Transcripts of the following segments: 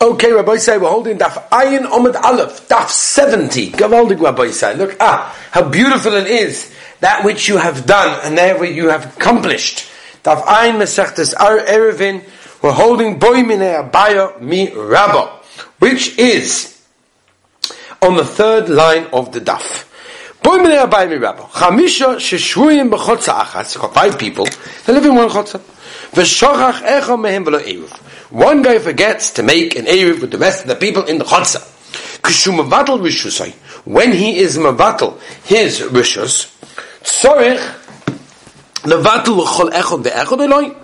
Okay, Rabbi say we're holding Daf Ayin Omid Aleph, Daf 70. Gavaldig Rabbi say. Look, ah, how beautiful it is, that which you have done, and there you have accomplished. Daf Ayin Mesechtes Ar Erevin, we're holding Boy Minei Abaya Mi Rabba, which is on the third line of the Daf. Boy Minei Abaya Mi Rabba. Chamisha Sheshvuyim B'chotza Achas, five people, they live in one chotza. V'shochach Echo Mehem V'lo Eruv. One guy forgets to make an Eruv with the rest of the people in the Chotza. Kishumavatal Rishusai. When he is Mavatal, his Rishus, Tzorich, Levatal L'chol Echod Ve'echod Eloi.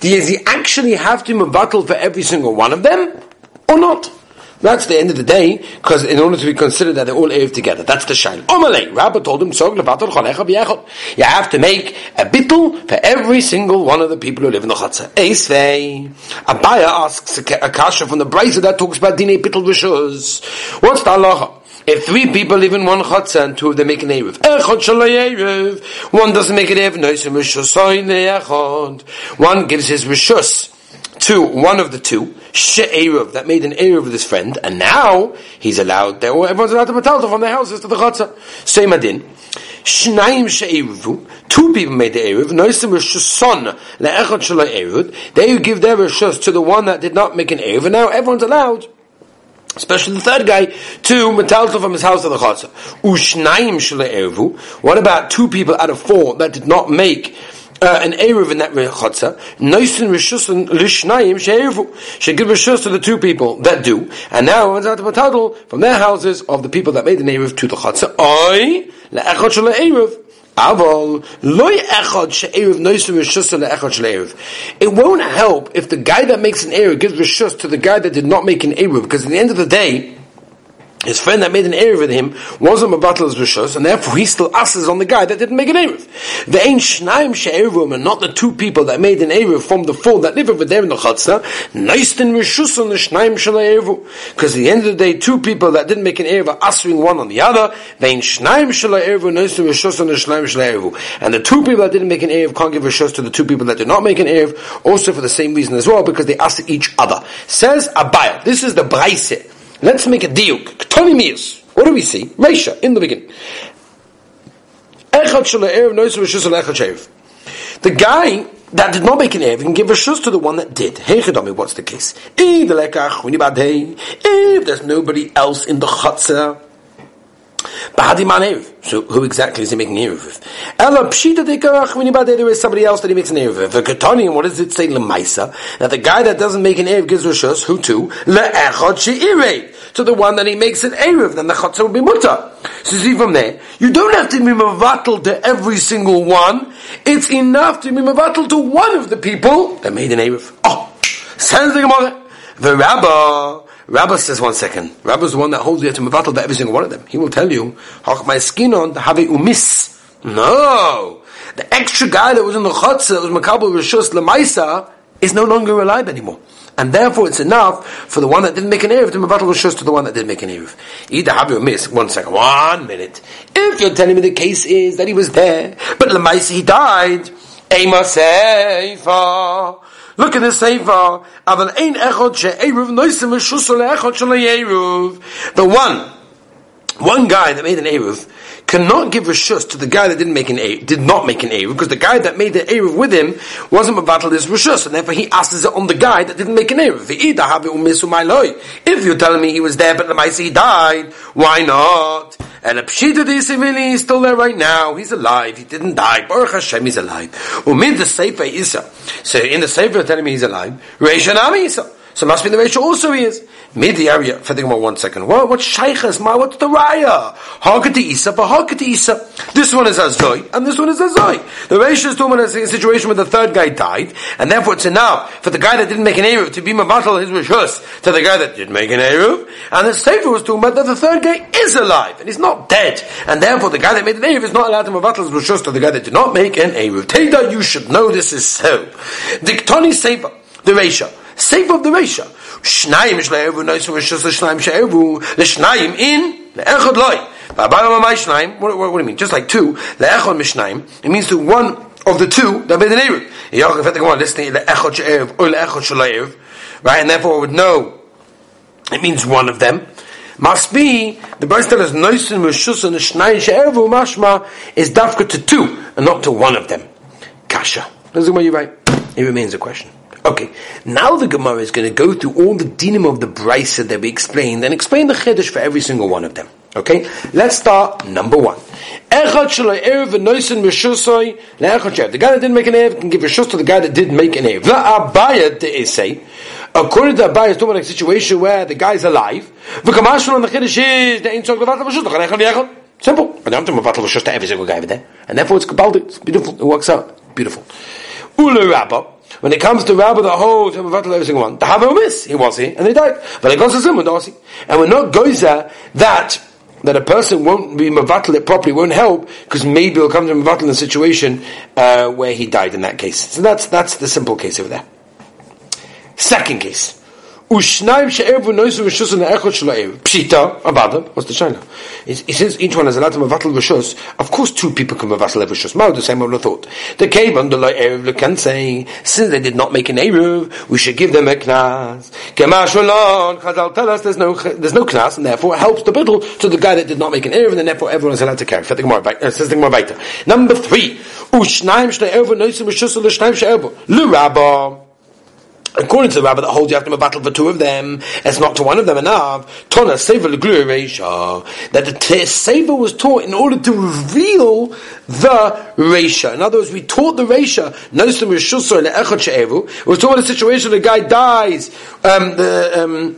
Does he actually have to Mavatal for every single one of them? Or not? That's the end of the day, because in order to be considered that they're all Erev together. That's the shine. Omalei, Rabbi told him, You have to make a bittul for every single one of the people who live in the Chatzah. Eisvei. Abaya asks a kasha from the Brisa that talks about Dine bittul rishus. What's the halacha? If three people live in one chatzah and two of them make an Erev, one doesn't make an Erev, one gives his Rishus to one of the two, she'eruv, that made an eruv with his friend, and now he's allowed, everyone's allowed to batalta from their houses to the chatzah. Same adin. Shnayim she'eruvu, two people made the eruv, noisim rishon le'echot shalai eruv, they give their rishus to the one that did not make an eruv, and now everyone's allowed, especially the third guy, to metalta from his house to the chatzah. Ushnayim shalai eruvu, what about two people out of four that did not make uh, an Erev in that Chotza, Noisin Rishusin Lishnayim She'erevu. Should give Rishus to the two people that do. And now, it's out a title from their houses of the people that made the Erev to the Chotza. Oi, Le'echot le'echad she'erev. It won't help if the guy that makes an erev gives rishus to the guy that did not make an erev, because at the end of the day, his friend that made an Erev with him wasn't a battle as Rishos, and therefore he still asses on the guy that didn't make an Erev. The ain't Shnaim She'erevim, and not the two people that made an Erev from the four that live over there in the Chatzah, Neisten Rishus on the Shnaim She'erevu. Because at the end of the day, two people that didn't make an Erev are answering one on the other, the ain't Shnaim She'erevu, Neisten Rishus on the Shnaim She'erevu. And the two people that didn't make an Erev can't give Rishus to the two people that did not make an Erev, also for the same reason as well, because they ask each other. Says Abaya, this is the Braise. Let's make a diuk. Ktoni What do we see? Reisha, in the beginning. The guy that did not make an Erev can give a shus to the one that did. Hey, what's the case? If there's nobody else in the chutzah, so who exactly is he making Erev with? There is somebody else that he makes an Erev with. The Ketani, what does it say, Lemaisa? That the guy that doesn't make an Erev gives Rishus, who to? To the one that he makes an Erev, then the Chatzah will be mutter. So see from there, you don't have to be Mavatal to every single one. It's enough to be Mavatal to one of the people that made an Erev. Oh! Sounds like a mother. The Rabbah, Rabbi says one second. Rabbi is the one that holds you to mevatel every single one of them. He will tell you, my skin on the have umis. No, the extra guy that was in the chutzah that was makabel rishus lemaisa is no longer alive anymore. And therefore, it's enough for the one that didn't make an Erev to mevatel rishus to the one that did make an Erev. Either have you miss one second, one minute. If you're telling me the case is that he was there, but lemaisa he died, ema seifa. Look at this Sefer. Aval ein echod she'eruv noisim shel The one, one guy that made an Eruv cannot give rishus to the guy that didn't make an Eruv, did not make an Eruv, because the guy that made the Eruv with him wasn't a battle his rishus, and therefore he asks it on the guy that didn't make an Eruv. If you're telling me he was there, but the he died, why not? And a pshita disimili is still there right now. He's alive. He didn't die. Baruch Hashem, he's alive. Umid the Sefer Isa. So in the Sefer telling me he's alive. Reishanami Isa. So must be the ratio also he is. Mid the area, for the one second. What, what shaykhas, ma, what's the raya? Hakati Isa, but Hakati Isa. This one is Azoy, and this one is Azoy. The ratio is talking about a situation where the third guy died, and therefore it's enough for the guy that didn't make an Eruv to be Mabatal his Rishus to the guy that did make an Eruv, and the Sefer was about that the third guy is alive, and he's not dead, and therefore the guy that made an Eruv is not allowed to Mabatal his Rishus to the guy that did not make an Eruv. Teda, you should know this is so. Diktoni Sefer, the ratio. Sefer of the Resha. Shnayim shle'evu noisu rishus l'shnayim she'evu l'shnayim in le'echad loy. Ba'abayim amay shnayim, what, what, what do you mean? Just like two, le'echad mishnayim, it means to one of the two that made the neighbor. Yachar if the Gemara listening le'echad she'ev or le'echad she'le'ev, right? And therefore would know it means one of them. Must be the Bryce tells Noisin Rishus and Shnai She'ervu Mashma is dafka to two and not to one of them. Kasha. That's the way you write. It remains a question. Okay, now the Gemara is going to go through all the dinim of the brisa that we explained and explain the chiddush for every single one of them. Okay, let's start number one. The guy that didn't make an ev can give a shus to the guy that did make an ev. The abaya they say, according to Abaya, it's talking about a situation where the guy's alive. The on the chiddush is the ain't the Simple. I don't have to mavatl to every single guy over there, and therefore it's kabbalah. It's beautiful. It works out. Beautiful. When it comes to Rabbi the whole Shemavat every single one. The Hava miss, he was here, and they died. But it goes to Zimun, Darcy. And we're not there, that that a person won't be mavatal it properly, won't help, because maybe he'll come to mavatal in a situation uh, where he died in that case. So that's that's the simple case over there. Second case. Ushnaim she'evu noisu rishus and echot shelo Pshita, abada, what's the shayla? Says each one has allowed to mevatel rishus. Of course two people can mevatel rishus. Mao, the same one thought. The cave under the erev can say, since they did not make an erev, we should give them a knas. Kema shalon, Chazal tell us there's no, there's no knas, and therefore it helps the biddle to the guy that did not make an erev, and therefore everyone is allowed to carry. Uh, says the Gemara Number three, Ushnaim she'evu noisu rishus l'shnaim she'evu. L'rabba. According to the rabbi that holds you have to battle for two of them, it's not to one of them enough. Tona Sefer Reisha. That the Sefer was taught in order to reveal the Reisha. In other words, we taught the Reisha, Nosim Rishusar Le'echot She'evu. Taught in a situation where the guy dies, um, the, um,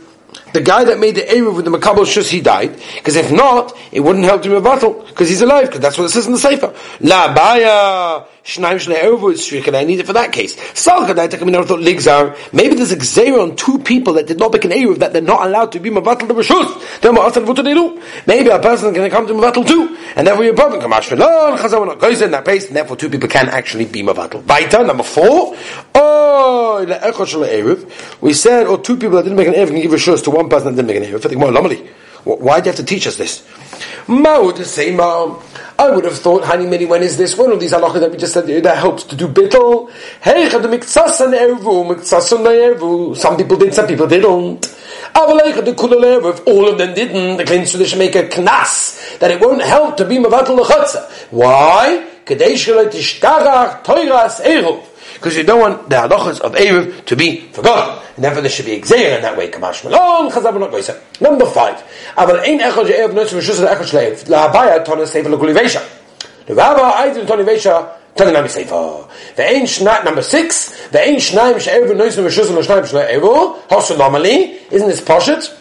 the guy that made the Eruv with the Makabal Shus, he died. Because if not, it wouldn't help him battle, because he's alive, because that's what it says in the Sefer. La Baya, Shnaim Shnei Eruv is Shrikan, I need it for that case. Salchadai Takamin thought Ligzar, maybe there's a Gzeir on two people that did not make an Eruv, that they're not allowed to be Mavatl the Rishus. Then what else they do? Maybe a person can come to Mavatl too, and therefore you're problem. Kamash Velon, Chazal goes in that place, and therefore two people can actually be Mavatl. Baita, number four, we said, or two people that didn't make an Eruv can give a Rishus to one person that didn't make an Eruv. Why do you have to teach us this? Same. Um, I would have thought, Hani many, when is this? One of these halachas that we just said that helps to do bittel. Hey, miksasan ervu. Oh, oh, some people did, some people didn't. All of them didn't, the clean tradition make a knas that it won't help to be mavatul lechotza. Why? Kadesh toiras eruv because you don't want the halachas of Erev to be forgotten. And therefore there should be exer in that way. Not Goisa. Number five. Aval ein echad Erev notes Rishus echad shleiv. La habaya tona sefer l'kulivesha. The rabba aidim toni vesha toni nami sefer. Ve'ein shnat, number six. Ve'ein shnaim she'erev notes Rishus l'shnaim shleiv. Hosu normally. Isn't this poshet?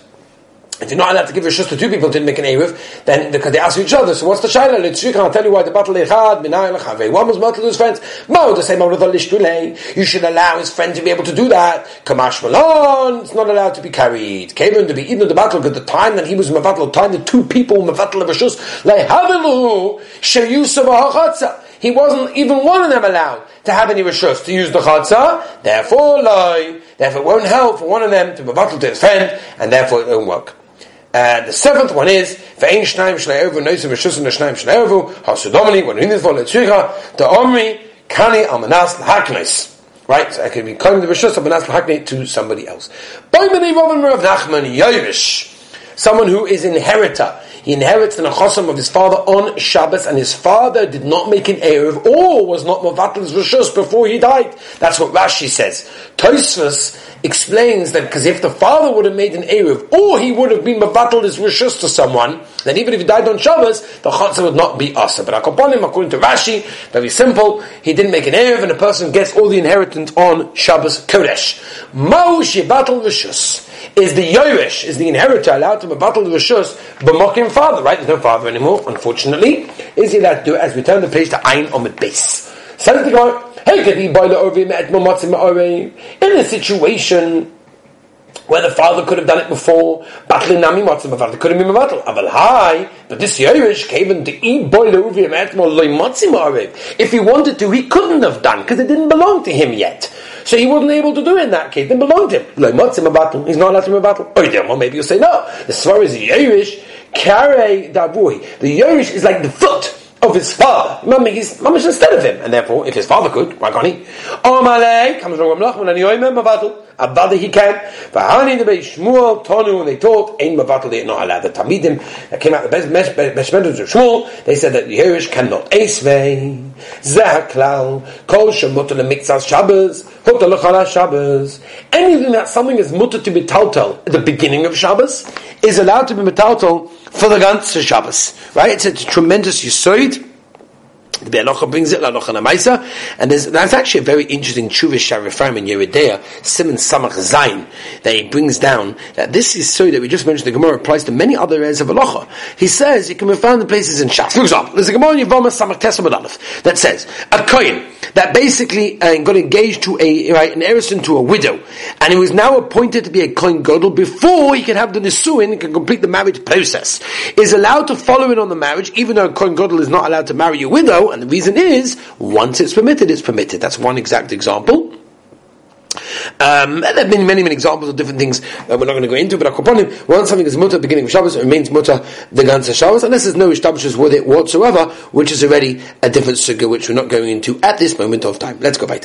If you're not allowed to give your shus to two people didn't make an Erev, then because they ask each other, so what's the Shaila? Let's I'll tell you why the battle Echad, Minay Lechave. One was battle to his friends. Mo, the same with the Lishtule. You should allow his friend to be able to do that. Kamash Malon, it's not allowed to be carried. Came in to be even the battle, because the time that he was in the battle, the time the two people in the battle of Rishus, Lehavilu, Sheyusav HaChatza. He wasn't even one of them allowed to have any rishus to use the chatzah. Therefore, lie. Therefore, it won't help for one of them to be to his friend, and therefore it won't work. Uh, the seventh one is ve'ein shnaim shnei ervu noisim v'shusim l'shnaim shnei hasudomini when the omri kani l'haknes. Right, so I can be calling the rishus almanas l'hakne to somebody else. Rav Nachman someone who is inheritor he inherits the nechosim of his father on Shabbos, and his father did not make an erev or was not mavatl's rishus before he died. That's what Rashi says. Tosfos explains that because if the father would have made an erev or he would have been mavatl his rishus to someone, then even if he died on Shabbos, the chatzah would not be asa. But him, according to Rashi, very simple. He didn't make an erev, and a person gets all the inheritance on Shabbos Kodesh. Mao shebatel rishus is the Yoresh, is the inheritor allowed to be battle the Rishus, b'mokim father, right? There's no father anymore, unfortunately. Is he allowed to do it as we turn the page to Ein Omid Base? Says the Gemara, hey, could he buy the Ovim at In a situation where the father could have done it before, battling nami matzah b'father could have been mavatl. Aval hi, but this Yerush came in to eat boil over him at If he wanted to, he couldn't have done because it didn't belong to him yet. So he wasn't able to do it in that case. It didn't belong to him. Loy matzah b'father. He's not allowed to be mavatl. Oh, yeah, well, maybe you'll say no. The svar is Yerush kare davui. The Yerush is like the foot of his father. He's mamish instead of him, and therefore, if his father could, why can't he? Omalei comes from Nachman and Yoimem Mavatal. Avada he can. Vahani the Beis Shmuel Tonu, and they taught Ein Mavatal. They are not allowed. The Tamidim that came out the best Beshmenders of Shmuel, they said that Yerush cannot Esvei Zahaklal Kol Shemutter LeMitzas Shabbos Hutter Lechala Shabbos. Anything that something is mutter to be taltal at the beginning of Shabbos is allowed to be metaltal for the ganze Shabbos. Right? It's a tremendous yisoid. The Be'alocha brings it, Lalocha Namaisa, and that's actually a very interesting Chuvish Sharifim in Yeridea, Simon Samach Zain, that he brings down, that this is so that we just mentioned the Gemara applies to many other areas of Alocha. He says, it can be found in places in Shas. For example, there's a Gemara in Yevama Samach Tesam that says, a Kohen, that basically uh, got engaged to a, right, an heiress to a widow, and he was now appointed to be a Kohen Godel before he could have the Nisuin and can complete the marriage process, is allowed to follow in on the marriage, even though a Kohen Godel is not allowed to marry a widow, and the reason is, once it's permitted, it's permitted. That's one exact example. Um, there have been many, many examples of different things that we're not going to go into, but Akoponim, once something is mutter beginning of Shabbos, it remains mutter the ganze Shabbos, unless there's no establishes with it whatsoever, which is already a different sugar, which we're not going into at this moment of time. Let's go back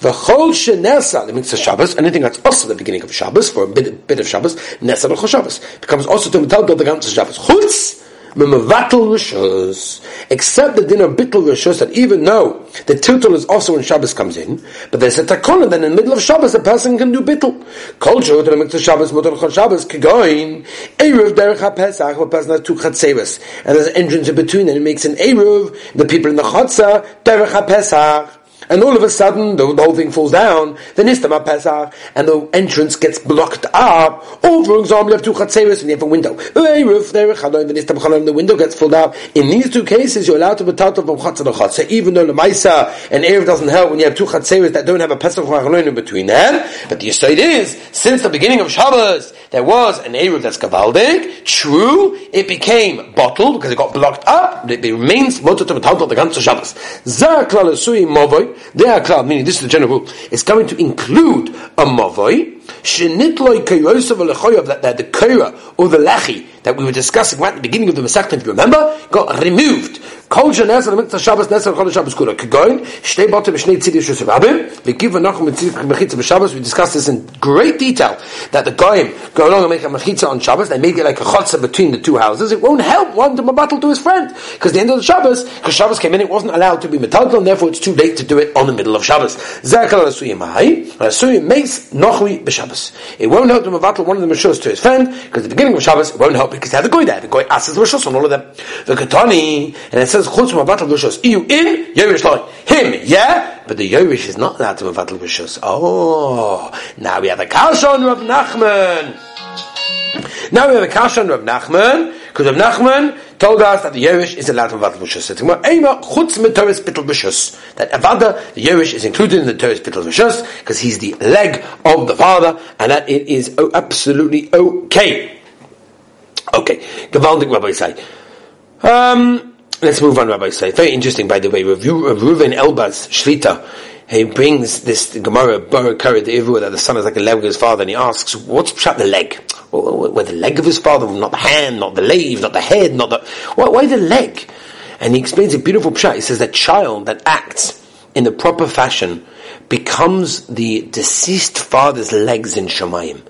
The whole shenesa, the mitzvah Shabbos, anything that's also the beginning of Shabbos, for a bit, bit of Shabbos, nesa Shabbos, becomes also to metal the ganze Shabbos. Chutz, Memavatal Rishos, except the din of Bittul Rishos, that even though the title is also when Shabbos comes in, but there's a takona, then in the middle of Shabbos a person can do Bittul. Kol Shot, the Mitzvah Shabbos, Mutar Chol Shabbos, Kegoin, Eruv Derech HaPesach, a person has two Chatzeres, and there's an entrance in between, and it makes an Eruv, the people in the Chatzah, Derech HaPesach, and all of a sudden the, the whole thing falls down, then Istama Pesach, and the entrance gets blocked up, or for example, you have two Chatzeres and you have a window. The window gets filled up. In these two cases, you're allowed to be taught from Chatzah to Chatzah, even though the Maisa and Erev doesn't help when you have two Chatzeres that don't have a Pesach in between them. But the Yisrael is, since the beginning of Shabbos, there was an Erev that's Gavaldik, true, it became bottled because it got blocked up, it remains Motot to be taught the Ganze Shabbos. Zah Klal Movoy, they are cloud, meaning this is the general rule. It's going to include a mavoi, that, that the kaira or the lechi that we were discussing right at the beginning of the Masechta, if you remember, got removed. We discussed this in great detail, that the goyim go along and make a mechitza on Shabbos, they make it like a chotza between the two houses. It won't help one to battle to his friend, because the end of the Shabbos, because Shabbos came in, it wasn't allowed to be metaltal, and therefore it's too late to do it on the middle of Shabbos. b'Shabbos. It won't help to battle one of the meshus to his friend, because the beginning of Shabbos, it won't help because they had the goy there. The goy asks the meshus on all of them. The katani, and it says chutz mavatal rishos. You in Yerush like him, yeah, but the Yerush is not allowed to mavatal rishos. Oh, now we have a kasha on Rav Nachman. Now we have a kasha on Rav Nachman because Rav Nachman told us that the Yerush is allowed to bittul rishos. That avada the Yerush is included in the toris bittul rishos because he's the leg of the father, and that it is oh, absolutely okay. Okay, gewaltig Rabbi say. Um, Let's move on, Rabbi Say. Very interesting, by the way. Review of Reuven Elbaz Shlita, he brings this Gemara, Baruch Karid Ivu, that the son is like a leg of his father, and he asks, what's shut the leg? Where the leg of his father, not the hand, not the leg, not the head, not the, why, why the leg? And he explains a beautiful pshat. He says that child that acts in the proper fashion becomes the deceased father's legs in Shemayim.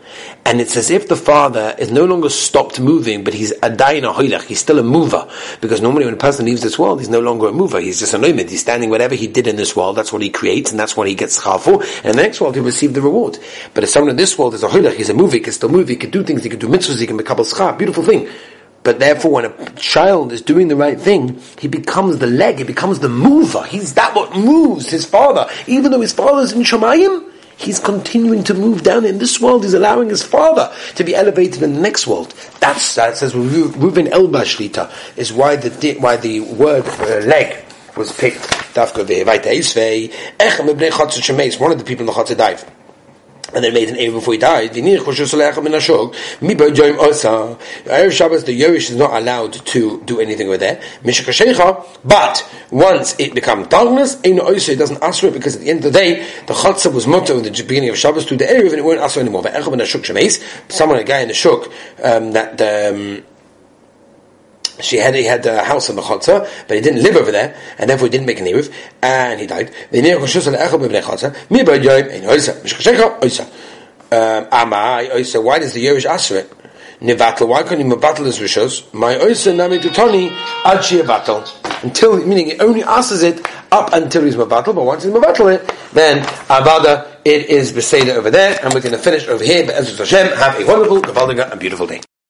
And it's as if the father is no longer stopped moving, but he's a hoilach, he's still a mover. Because normally when a person leaves this world, he's no longer a mover, he's just a nomad. He's standing whatever he did in this world, that's what he creates, and that's what he gets schar for, and in the next world he'll receive the reward. But if someone in this world is a hoilach, he's a mover, he can still move, he can do things, he can do mitzvahs, he can become a schar, beautiful thing. But therefore, when a child is doing the right thing, he becomes the leg, he becomes the mover. He's that what moves his father. Even though his father's in Shemayim, he's continuing to move down in this world. He's allowing his father to be elevated in the next world. That's that says Reuven Elbaz Shlita is why the why the word uh, leg was picked. One of the people in the Chotzer died and then made an Erev before he died. Erev Shabbos, the Yerush is not allowed to do anything with there. But once it becomes darkness, it doesn't for it because at the end of the day, the Chatzah was motto in the beginning of Shabbos to the Erev and it won't for anymore. Someone, a guy in the Shuk, um, that um, she had he had a house in the Chotza, but he didn't live over there, and therefore he didn't make an Eruv, and he died. Um, why does the Yerush answer it? Nevatl, why couldn't he mevatel his rishos? My Oisa nami tutoni ad battle until meaning he only asks it up until he's mevatel, but once he's mevatel it, then avada it is beseda over there, and we're going to finish over here. But Hashem, have a wonderful, gewaldige, and beautiful day.